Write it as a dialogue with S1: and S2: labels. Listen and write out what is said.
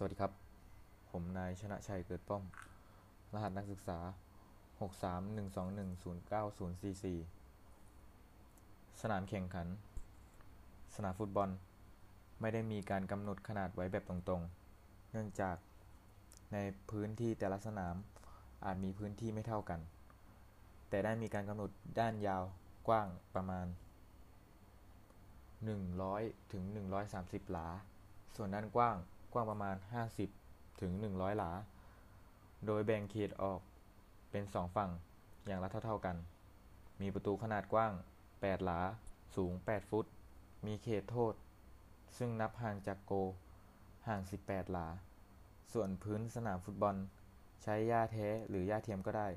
S1: สวัสดีครับ ผมนายชนะชัยเกิดป้อมรหัสนักศึกษา 6312109044 สนามแข่งขัน สนามฟุตบอล ไม่ได้มีการกำหนดขนาดไว้แบบตรงๆ เนื่องจากในพื้นที่แต่ละสนามอาจมีพื้นที่ไม่เท่ากัน แต่ได้มีการกำหนดด้านยาวกว้างประมาณ 100ถึง130 หลา ส่วนด้านกว้าง ว้างประมาณ 50 ถึง 100 หลา โดยแบ่งเขตออกเป็นสองฝั่งอย่างละเท่า ๆกัน มีประตูขนาดกว้าง 8 หลา สูง 8 ฟุต มีเขตโทษ ซึ่งนับห่างจากโก ห่าง 18 หลา ส่วนพื้นสนามฟุตบอล ใช้หญ้าแท้หรือหญ้าเทียมก็ได้